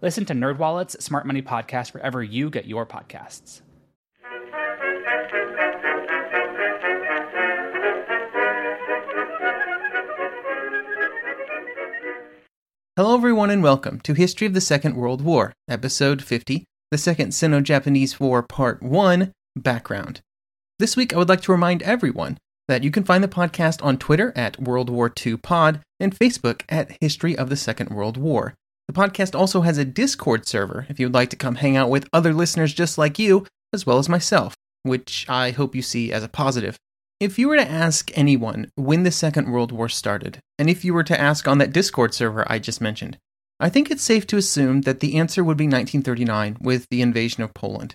Listen to NerdWallet's Smart Money Podcast wherever you get your podcasts. Hello, everyone, and welcome to History of the Second World War, Episode 50, The Second Sino Japanese War, Part 1 Background. This week, I would like to remind everyone that you can find the podcast on Twitter at World War II Pod and Facebook at History of the Second World War. The podcast also has a Discord server if you would like to come hang out with other listeners just like you, as well as myself, which I hope you see as a positive. If you were to ask anyone when the Second World War started, and if you were to ask on that Discord server I just mentioned, I think it's safe to assume that the answer would be 1939 with the invasion of Poland.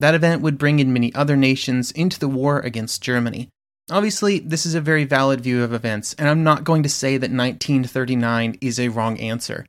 That event would bring in many other nations into the war against Germany. Obviously, this is a very valid view of events, and I'm not going to say that 1939 is a wrong answer.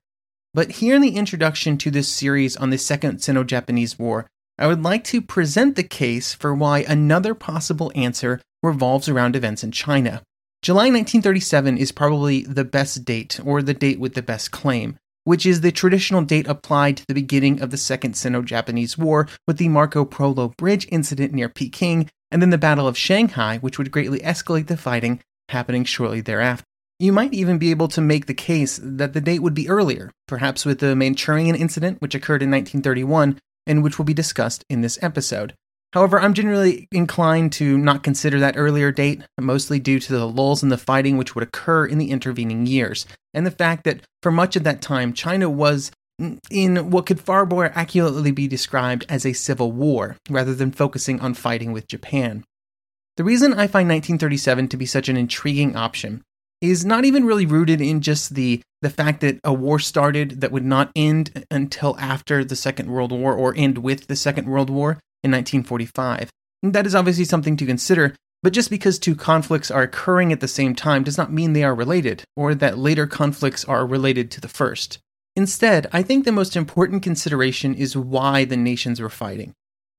But here in the introduction to this series on the Second Sino Japanese War, I would like to present the case for why another possible answer revolves around events in China. July 1937 is probably the best date, or the date with the best claim, which is the traditional date applied to the beginning of the Second Sino Japanese War with the Marco Polo Bridge incident near Peking, and then the Battle of Shanghai, which would greatly escalate the fighting, happening shortly thereafter. You might even be able to make the case that the date would be earlier, perhaps with the Manchurian incident, which occurred in 1931 and which will be discussed in this episode. However, I'm generally inclined to not consider that earlier date, mostly due to the lulls in the fighting which would occur in the intervening years, and the fact that for much of that time, China was in what could far more accurately be described as a civil war, rather than focusing on fighting with Japan. The reason I find 1937 to be such an intriguing option is not even really rooted in just the the fact that a war started that would not end until after the Second World War or end with the Second World War in 1945. And that is obviously something to consider, but just because two conflicts are occurring at the same time does not mean they are related, or that later conflicts are related to the first. Instead, I think the most important consideration is why the nations were fighting.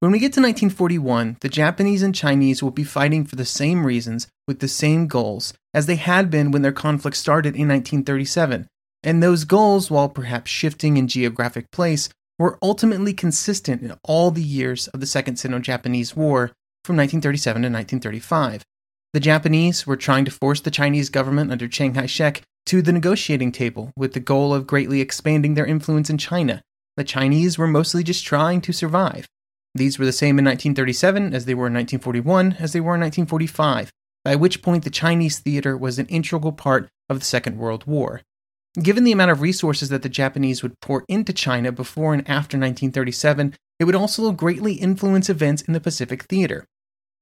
When we get to 1941, the Japanese and Chinese will be fighting for the same reasons with the same goals as they had been when their conflict started in 1937. And those goals, while perhaps shifting in geographic place, were ultimately consistent in all the years of the Second Sino Japanese War from 1937 to 1935. The Japanese were trying to force the Chinese government under Chiang Kai shek to the negotiating table with the goal of greatly expanding their influence in China. The Chinese were mostly just trying to survive. These were the same in 1937 as they were in 1941, as they were in 1945, by which point the Chinese theater was an integral part of the Second World War. Given the amount of resources that the Japanese would pour into China before and after 1937, it would also greatly influence events in the Pacific theater.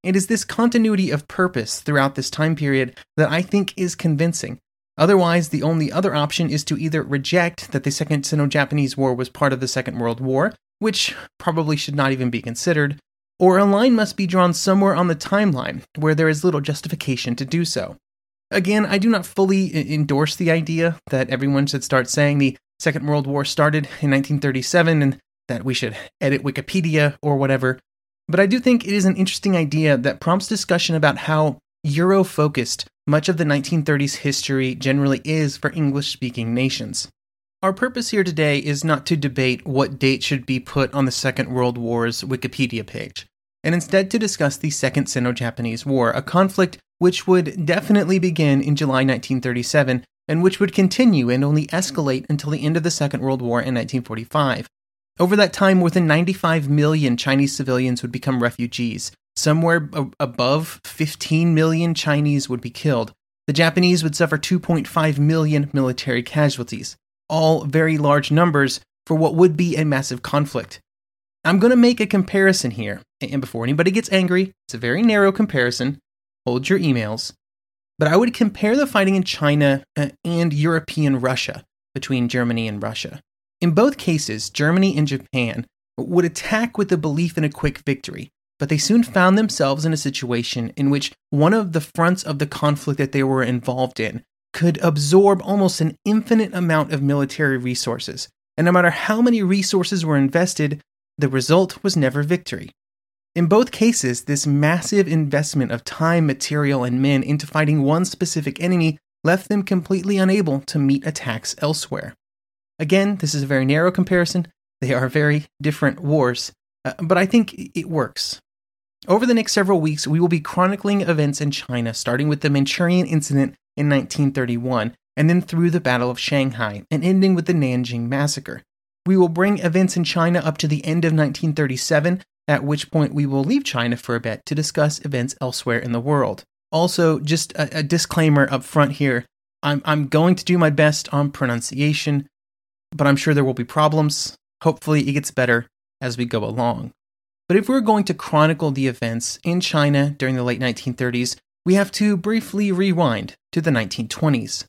It is this continuity of purpose throughout this time period that I think is convincing. Otherwise, the only other option is to either reject that the Second Sino Japanese War was part of the Second World War, which probably should not even be considered, or a line must be drawn somewhere on the timeline where there is little justification to do so. Again, I do not fully endorse the idea that everyone should start saying the Second World War started in 1937 and that we should edit Wikipedia or whatever, but I do think it is an interesting idea that prompts discussion about how Euro focused much of the 1930s history generally is for English speaking nations. Our purpose here today is not to debate what date should be put on the Second World War's Wikipedia page, and instead to discuss the Second Sino Japanese War, a conflict which would definitely begin in July 1937 and which would continue and only escalate until the end of the Second World War in 1945. Over that time, more than 95 million Chinese civilians would become refugees. Somewhere above 15 million Chinese would be killed. The Japanese would suffer 2.5 million military casualties, all very large numbers for what would be a massive conflict. I'm going to make a comparison here, and before anybody gets angry, it's a very narrow comparison. Hold your emails. But I would compare the fighting in China uh, and European Russia between Germany and Russia. In both cases, Germany and Japan would attack with the belief in a quick victory, but they soon found themselves in a situation in which one of the fronts of the conflict that they were involved in could absorb almost an infinite amount of military resources. And no matter how many resources were invested, the result was never victory. In both cases, this massive investment of time, material, and men into fighting one specific enemy left them completely unable to meet attacks elsewhere. Again, this is a very narrow comparison. They are very different wars, uh, but I think it works. Over the next several weeks, we will be chronicling events in China, starting with the Manchurian Incident in 1931, and then through the Battle of Shanghai, and ending with the Nanjing Massacre. We will bring events in China up to the end of 1937 at which point we will leave China for a bit to discuss events elsewhere in the world. Also, just a, a disclaimer up front here I'm, I'm going to do my best on pronunciation, but I'm sure there will be problems. Hopefully, it gets better as we go along. But if we're going to chronicle the events in China during the late 1930s, we have to briefly rewind to the 1920s.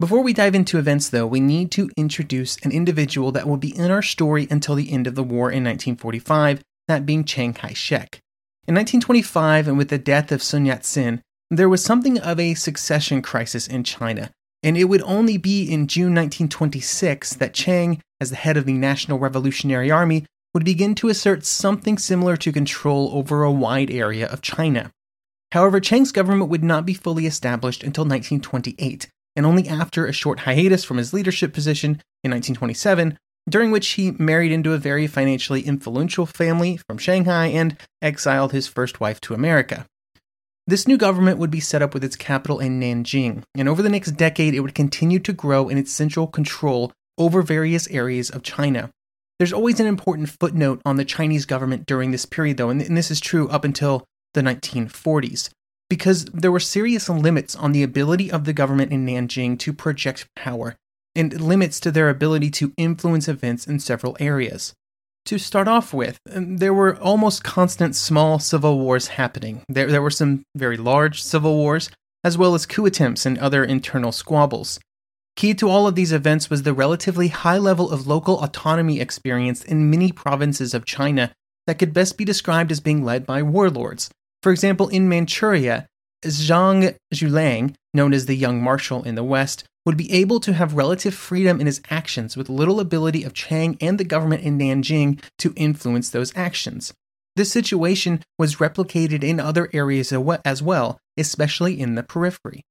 Before we dive into events, though, we need to introduce an individual that will be in our story until the end of the war in 1945, that being Chiang Kai shek. In 1925, and with the death of Sun Yat sen, there was something of a succession crisis in China, and it would only be in June 1926 that Chiang, as the head of the National Revolutionary Army, would begin to assert something similar to control over a wide area of China. However, Chiang's government would not be fully established until 1928, and only after a short hiatus from his leadership position in 1927, during which he married into a very financially influential family from Shanghai and exiled his first wife to America. This new government would be set up with its capital in Nanjing, and over the next decade, it would continue to grow in its central control over various areas of China. There's always an important footnote on the Chinese government during this period, though, and this is true up until the 1940s because there were serious limits on the ability of the government in Nanjing to project power, and limits to their ability to influence events in several areas. To start off with, um, there were almost constant small civil wars happening. There, there were some very large civil wars, as well as coup attempts and other internal squabbles. Key to all of these events was the relatively high level of local autonomy experienced in many provinces of China that could best be described as being led by warlords, for example, in Manchuria, Zhang Zuolang, known as the Young Marshal in the West, would be able to have relative freedom in his actions with little ability of Chiang and the government in Nanjing to influence those actions. This situation was replicated in other areas as well, especially in the periphery.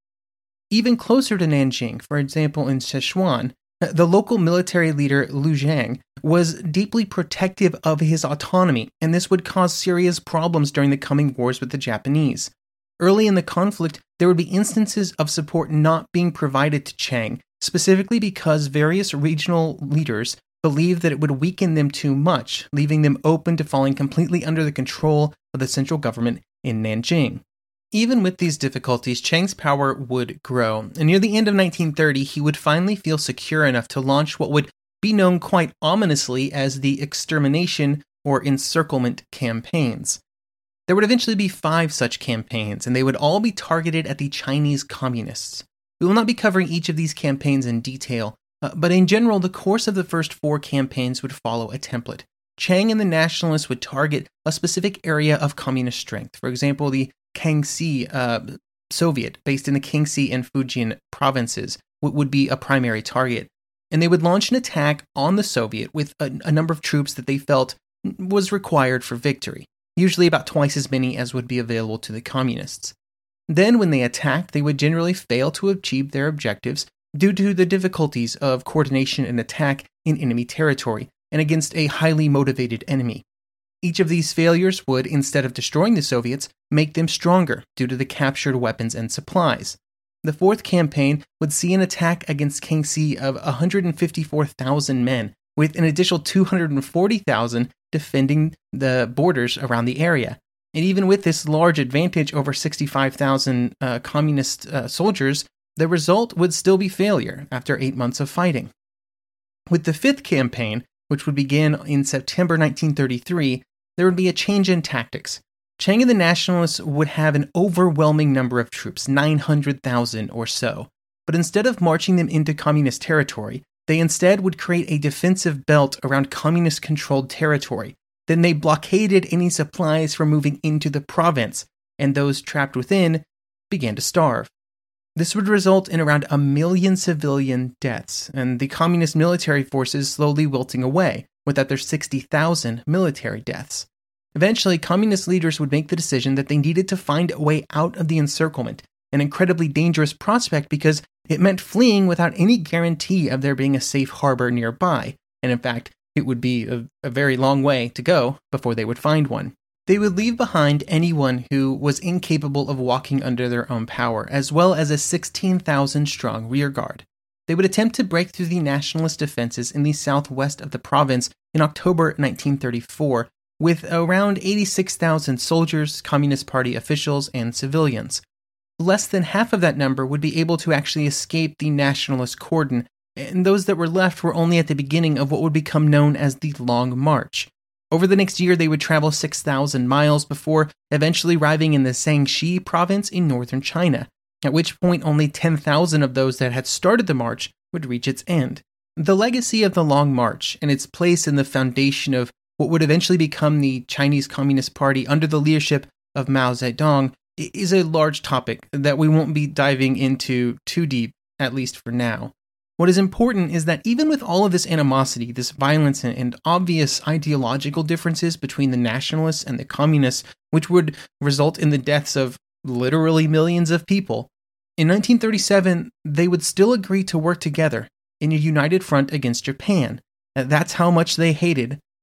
Even closer to Nanjing, for example in Sichuan, the local military leader Liu Xiang was deeply protective of his autonomy, and this would cause serious problems during the coming wars with the Japanese. Early in the conflict, there would be instances of support not being provided to Chiang, specifically because various regional leaders believed that it would weaken them too much, leaving them open to falling completely under the control of the central government in Nanjing. Even with these difficulties, Chiang's power would grow, and near the end of 1930, he would finally feel secure enough to launch what would be known quite ominously as the extermination or encirclement campaigns. There would eventually be five such campaigns, and they would all be targeted at the Chinese communists. We will not be covering each of these campaigns in detail, uh, but in general, the course of the first four campaigns would follow a template. Chiang and the nationalists would target a specific area of communist strength, for example, the Jiangxi uh, Soviet, based in the Jiangxi and Fujian provinces, would be a primary target. And they would launch an attack on the Soviet with a, a number of troops that they felt was required for victory, usually about twice as many as would be available to the communists. Then, when they attacked, they would generally fail to achieve their objectives due to the difficulties of coordination and attack in enemy territory and against a highly motivated enemy. Each of these failures would, instead of destroying the Soviets, make them stronger due to the captured weapons and supplies. The fourth campaign would see an attack against Jiangxi of 154,000 men, with an additional 240,000 defending the borders around the area. And even with this large advantage over 65,000 uh, communist uh, soldiers, the result would still be failure after eight months of fighting. With the fifth campaign, which would begin in September 1933, there would be a change in tactics. Chiang and the Nationalists would have an overwhelming number of troops, 900,000 or so. But instead of marching them into communist territory, they instead would create a defensive belt around communist controlled territory. Then they blockaded any supplies from moving into the province, and those trapped within began to starve. This would result in around a million civilian deaths, and the communist military forces slowly wilting away, with other 60,000 military deaths. Eventually, communist leaders would make the decision that they needed to find a way out of the encirclement, an incredibly dangerous prospect because it meant fleeing without any guarantee of there being a safe harbor nearby, and in fact, it would be a, a very long way to go before they would find one. They would leave behind anyone who was incapable of walking under their own power, as well as a 16,000 strong rearguard. They would attempt to break through the nationalist defenses in the southwest of the province in October 1934 with around 86,000 soldiers, Communist Party officials, and civilians. Less than half of that number would be able to actually escape the nationalist cordon, and those that were left were only at the beginning of what would become known as the Long March. Over the next year, they would travel 6,000 miles before eventually arriving in the Shaanxi province in northern China, at which point only 10,000 of those that had started the march would reach its end. The legacy of the Long March and its place in the foundation of what would eventually become the Chinese Communist Party under the leadership of Mao Zedong is a large topic that we won't be diving into too deep, at least for now. What is important is that even with all of this animosity, this violence, and obvious ideological differences between the nationalists and the communists, which would result in the deaths of literally millions of people, in 1937, they would still agree to work together in a united front against Japan. That's how much they hated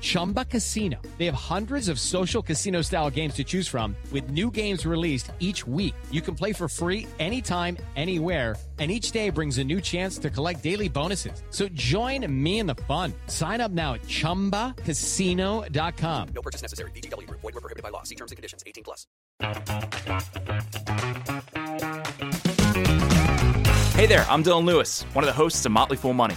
Chumba Casino. They have hundreds of social casino style games to choose from, with new games released each week. You can play for free anytime, anywhere and each day brings a new chance to collect daily bonuses. So join me in the fun. Sign up now at ChumbaCasino.com. No purchase necessary. VGW. Void were prohibited by law. See terms and conditions. 18 plus. Hey there, I'm Dylan Lewis, one of the hosts of Motley Fool Money.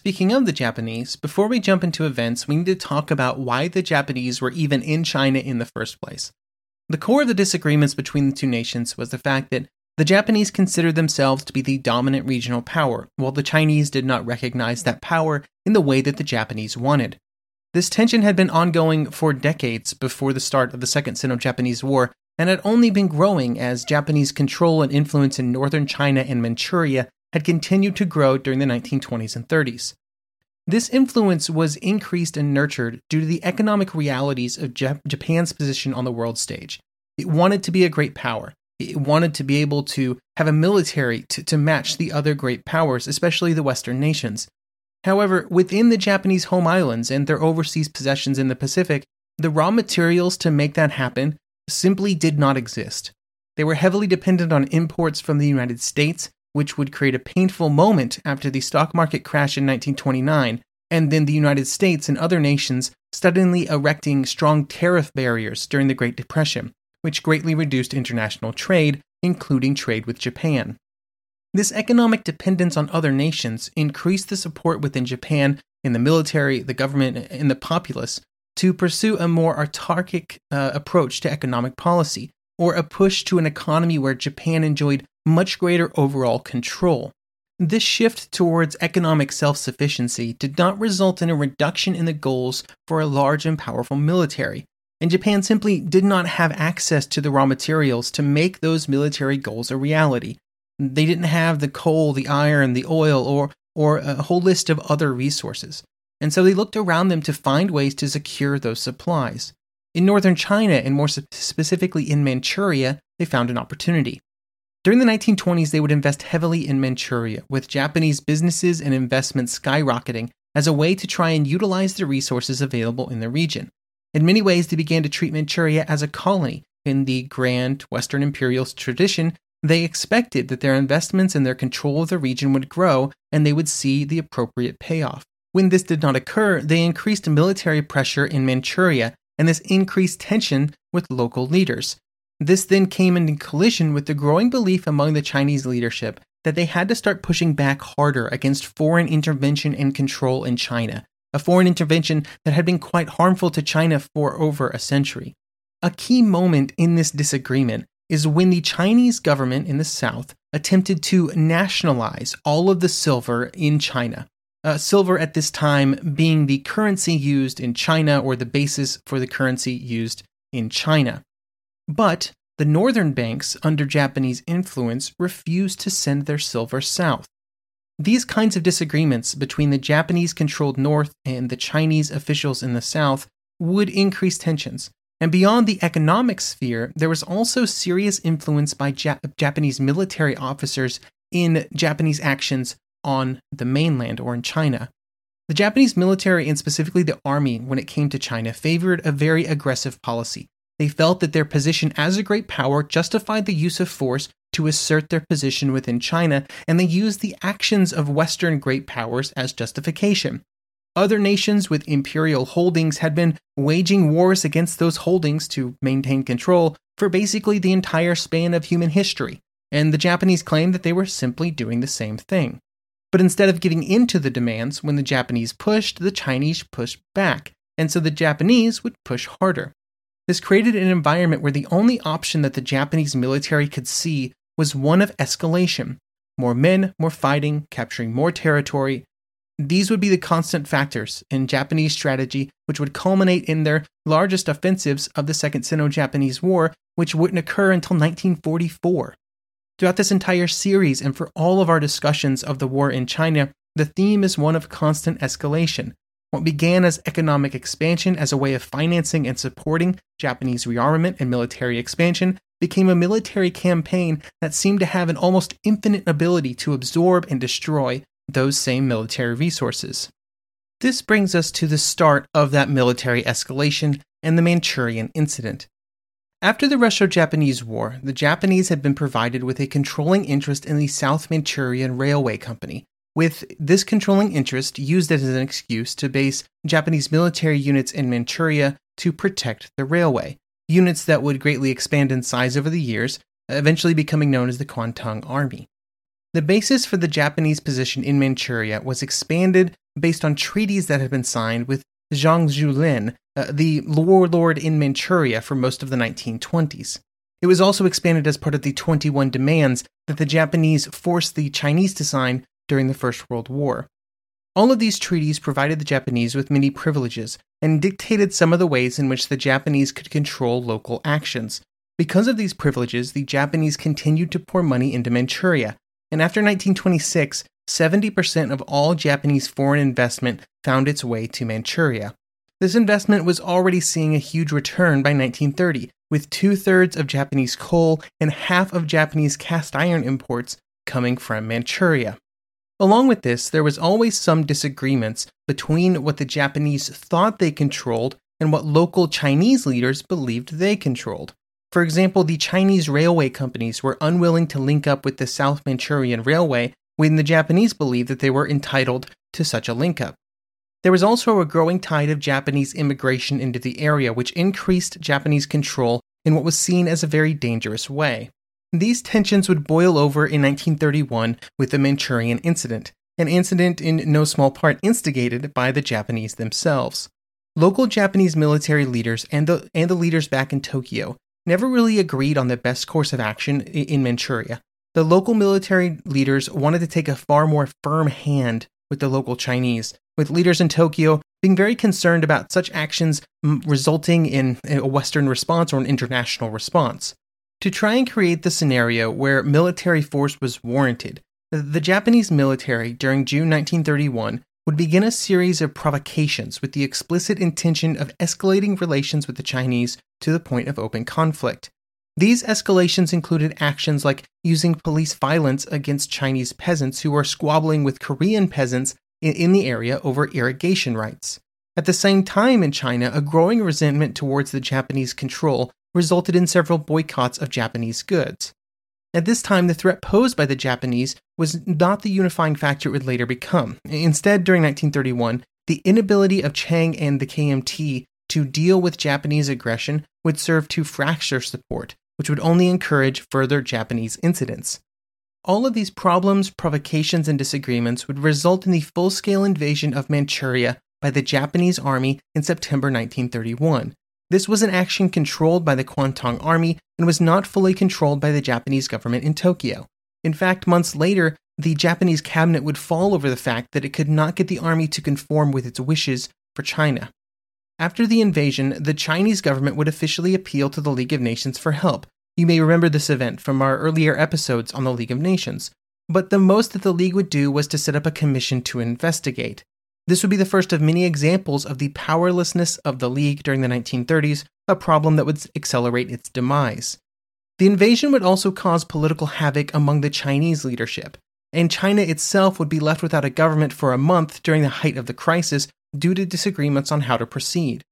Speaking of the Japanese, before we jump into events, we need to talk about why the Japanese were even in China in the first place. The core of the disagreements between the two nations was the fact that the Japanese considered themselves to be the dominant regional power, while the Chinese did not recognize that power in the way that the Japanese wanted. This tension had been ongoing for decades before the start of the Second Sino Japanese War and had only been growing as Japanese control and influence in northern China and Manchuria had continued to grow during the 1920s and 30s. This influence was increased and nurtured due to the economic realities of Jap- Japan's position on the world stage. It wanted to be a great power. It wanted to be able to have a military to, to match the other great powers, especially the Western nations. However, within the Japanese home islands and their overseas possessions in the Pacific, the raw materials to make that happen simply did not exist. They were heavily dependent on imports from the United States which would create a painful moment after the stock market crash in 1929, and then the United States and other nations suddenly erecting strong tariff barriers during the Great Depression, which greatly reduced international trade, including trade with Japan. This economic dependence on other nations increased the support within Japan in the military, the government, and the populace to pursue a more autarkic uh, approach to economic policy, or a push to an economy where Japan enjoyed much greater overall control. This shift towards economic self sufficiency did not result in a reduction in the goals for a large and powerful military, and Japan simply did not have access to the raw materials to make those military goals a reality. They didn't have the coal, the iron, the oil, or, or a whole list of other resources. And so they looked around them to find ways to secure those supplies. In northern China, and more specifically in Manchuria, they found an opportunity. During the 1920s, they would invest heavily in Manchuria, with Japanese businesses and investments skyrocketing as a way to try and utilize the resources available in the region. In many ways, they began to treat Manchuria as a colony. In the grand Western imperialist tradition, they expected that their investments and their control of the region would grow and they would see the appropriate payoff. When this did not occur, they increased military pressure in Manchuria and this increased tension with local leaders. This then came into collision with the growing belief among the Chinese leadership that they had to start pushing back harder against foreign intervention and control in China, a foreign intervention that had been quite harmful to China for over a century. A key moment in this disagreement is when the Chinese government in the South attempted to nationalize all of the silver in China. Uh, silver at this time being the currency used in China or the basis for the currency used in China. But the northern banks, under Japanese influence, refused to send their silver south. These kinds of disagreements between the Japanese controlled North and the Chinese officials in the South would increase tensions. And beyond the economic sphere, there was also serious influence by Jap- Japanese military officers in Japanese actions on the mainland or in China. The Japanese military, and specifically the army, when it came to China, favored a very aggressive policy. They felt that their position as a great power justified the use of force to assert their position within China, and they used the actions of Western great powers as justification. Other nations with imperial holdings had been waging wars against those holdings to maintain control for basically the entire span of human history, and the Japanese claimed that they were simply doing the same thing. But instead of giving in to the demands, when the Japanese pushed, the Chinese pushed back, and so the Japanese would push harder. This created an environment where the only option that the Japanese military could see was one of escalation more men, more fighting, capturing more territory. These would be the constant factors in Japanese strategy, which would culminate in their largest offensives of the Second Sino Japanese War, which wouldn't occur until 1944. Throughout this entire series, and for all of our discussions of the war in China, the theme is one of constant escalation. What began as economic expansion as a way of financing and supporting Japanese rearmament and military expansion became a military campaign that seemed to have an almost infinite ability to absorb and destroy those same military resources. This brings us to the start of that military escalation and the Manchurian incident. After the Russo Japanese War, the Japanese had been provided with a controlling interest in the South Manchurian Railway Company, with this controlling interest used as an excuse to base Japanese military units in Manchuria to protect the railway units that would greatly expand in size over the years, eventually becoming known as the Kwantung Army. The basis for the Japanese position in Manchuria was expanded based on treaties that had been signed with Zhang Zuolin, uh, the warlord in Manchuria for most of the 1920s. It was also expanded as part of the 21 demands that the Japanese forced the Chinese to sign during the First World War. All of these treaties provided the Japanese with many privileges and dictated some of the ways in which the Japanese could control local actions. Because of these privileges, the Japanese continued to pour money into Manchuria, and after 1926, 70% of all Japanese foreign investment found its way to Manchuria. This investment was already seeing a huge return by 1930, with two thirds of Japanese coal and half of Japanese cast iron imports coming from Manchuria. Along with this, there was always some disagreements between what the Japanese thought they controlled and what local Chinese leaders believed they controlled. For example, the Chinese railway companies were unwilling to link up with the South Manchurian Railway when the Japanese believed that they were entitled to such a link up. There was also a growing tide of Japanese immigration into the area, which increased Japanese control in what was seen as a very dangerous way. These tensions would boil over in 1931 with the Manchurian Incident, an incident in no small part instigated by the Japanese themselves. Local Japanese military leaders and the, and the leaders back in Tokyo never really agreed on the best course of action in Manchuria. The local military leaders wanted to take a far more firm hand with the local Chinese, with leaders in Tokyo being very concerned about such actions resulting in a Western response or an international response. To try and create the scenario where military force was warranted, the Japanese military during June 1931 would begin a series of provocations with the explicit intention of escalating relations with the Chinese to the point of open conflict. These escalations included actions like using police violence against Chinese peasants who were squabbling with Korean peasants in the area over irrigation rights. At the same time in China, a growing resentment towards the Japanese control resulted in several boycotts of Japanese goods. At this time, the threat posed by the Japanese was not the unifying factor it would later become. Instead, during 1931, the inability of Chiang and the KMT to deal with Japanese aggression would serve to fracture support, which would only encourage further Japanese incidents. All of these problems, provocations, and disagreements would result in the full scale invasion of Manchuria by the Japanese army in September 1931, this was an action controlled by the Kwantung Army and was not fully controlled by the Japanese government in Tokyo. In fact, months later, the Japanese cabinet would fall over the fact that it could not get the army to conform with its wishes for China. After the invasion, the Chinese government would officially appeal to the League of Nations for help. You may remember this event from our earlier episodes on the League of Nations. But the most that the League would do was to set up a commission to investigate. This would be the first of many examples of the powerlessness of the League during the 1930s, a problem that would accelerate its demise. The invasion would also cause political havoc among the Chinese leadership, and China itself would be left without a government for a month during the height of the crisis due to disagreements on how to proceed.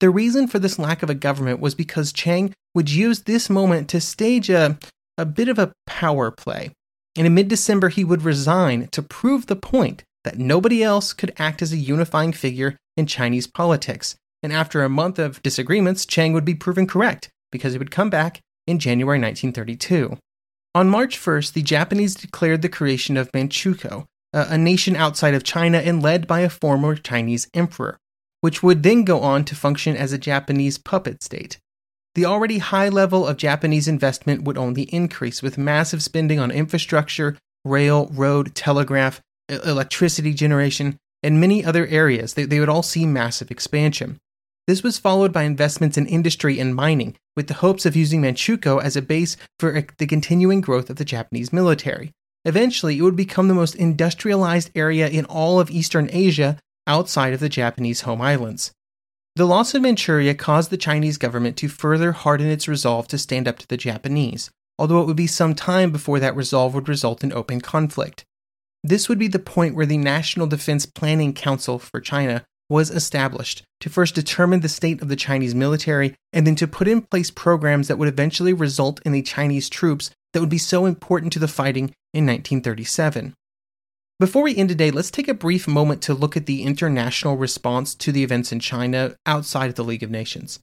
The reason for this lack of a government was because Chiang would use this moment to stage a, a bit of a power play. And in mid December, he would resign to prove the point that nobody else could act as a unifying figure in Chinese politics. And after a month of disagreements, Chiang would be proven correct because he would come back in January 1932. On March 1st, the Japanese declared the creation of Manchukuo, a nation outside of China and led by a former Chinese emperor, which would then go on to function as a Japanese puppet state. The already high level of Japanese investment would only increase with massive spending on infrastructure, rail, road, telegraph, electricity generation, and many other areas, they, they would all see massive expansion. This was followed by investments in industry and mining, with the hopes of using Manchukuo as a base for uh, the continuing growth of the Japanese military. Eventually, it would become the most industrialized area in all of Eastern Asia outside of the Japanese home islands. The loss of Manchuria caused the Chinese government to further harden its resolve to stand up to the Japanese, although it would be some time before that resolve would result in open conflict. This would be the point where the National Defense Planning Council for China was established to first determine the state of the Chinese military and then to put in place programs that would eventually result in the Chinese troops that would be so important to the fighting in 1937. Before we end today, let's take a brief moment to look at the international response to the events in China outside of the League of Nations.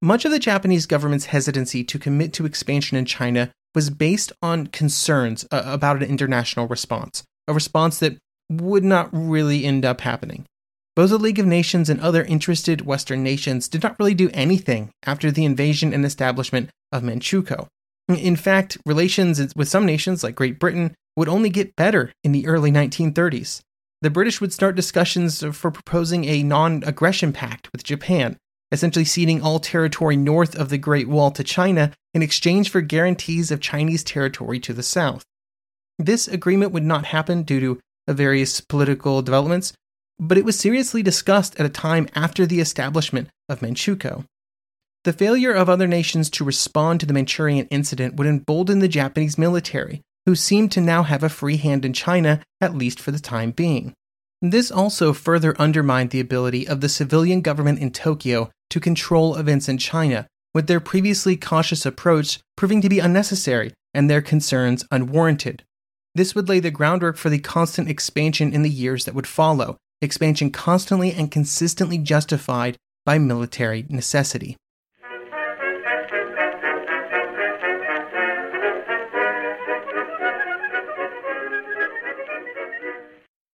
Much of the Japanese government's hesitancy to commit to expansion in China was based on concerns uh, about an international response, a response that would not really end up happening. Both the League of Nations and other interested Western nations did not really do anything after the invasion and establishment of Manchukuo. In fact, relations with some nations like Great Britain would only get better in the early 1930s. The British would start discussions for proposing a non aggression pact with Japan, essentially ceding all territory north of the Great Wall to China in exchange for guarantees of Chinese territory to the south. This agreement would not happen due to various political developments, but it was seriously discussed at a time after the establishment of Manchukuo. The failure of other nations to respond to the Manchurian incident would embolden the Japanese military, who seemed to now have a free hand in China, at least for the time being. This also further undermined the ability of the civilian government in Tokyo to control events in China, with their previously cautious approach proving to be unnecessary and their concerns unwarranted. This would lay the groundwork for the constant expansion in the years that would follow, expansion constantly and consistently justified by military necessity.